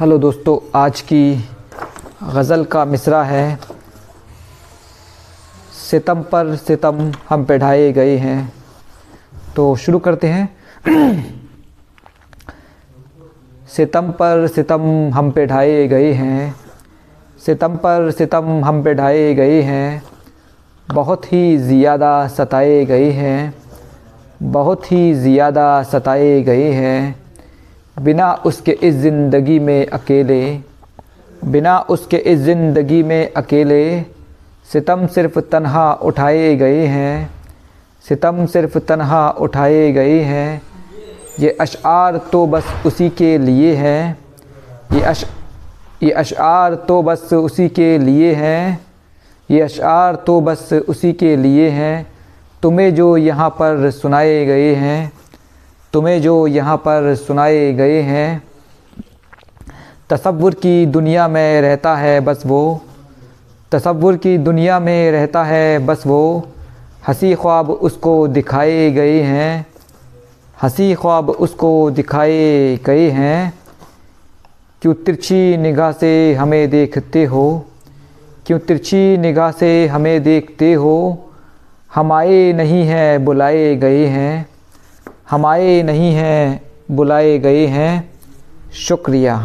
Hello दोस्तों, आज की गज़ल का मिसरा है। सितम पर सितम हम पे ढाए गए हैं। तो शुरू करते हैं। सितम पर सितम हम पे ढाए गए हैं। सितम पर सितम हम पे ढाए गए हैं। बहुत ही ज़्यादा सताए गए हैं। बहुत ही ज़्यादा सताए गए हैं। बिना उसके इस ज़िंदगी में अकेले, बिना उसके इस ज़िंदगी में अकेले, सितम सिर्फ़ तन्हा उठाए गए हैं, सितम सिर्फ़ तन्हा उठाए गए हैं। ये अशार तो बस उसी के लिए हैं, ये अश, ये अशार तो बस उसी के लिए हैं, ये अशार तो बस उसी के लिए हैं। तुम्हें जो यहाँ पर सुनाए गए हैं तुम्हें जो यहाँ पर सुनाए गए हैं तसव्वुर की दुनिया में रहता है बस वो तसव्वुर की दुनिया में रहता है बस वो, हँसी ख्वाब उसको दिखाए गए हैं, हँसी ख्वाब उसको दिखाए गए हैं। क्यों तिरछी निगाह से हमें देखते हो, क्यों तिरछी निगाह से हमें देखते हो, हम आए नहीं हैं, बुलाए गए हैं। हम आए नहीं हैं बुलाए गए हैं शुक्रिया।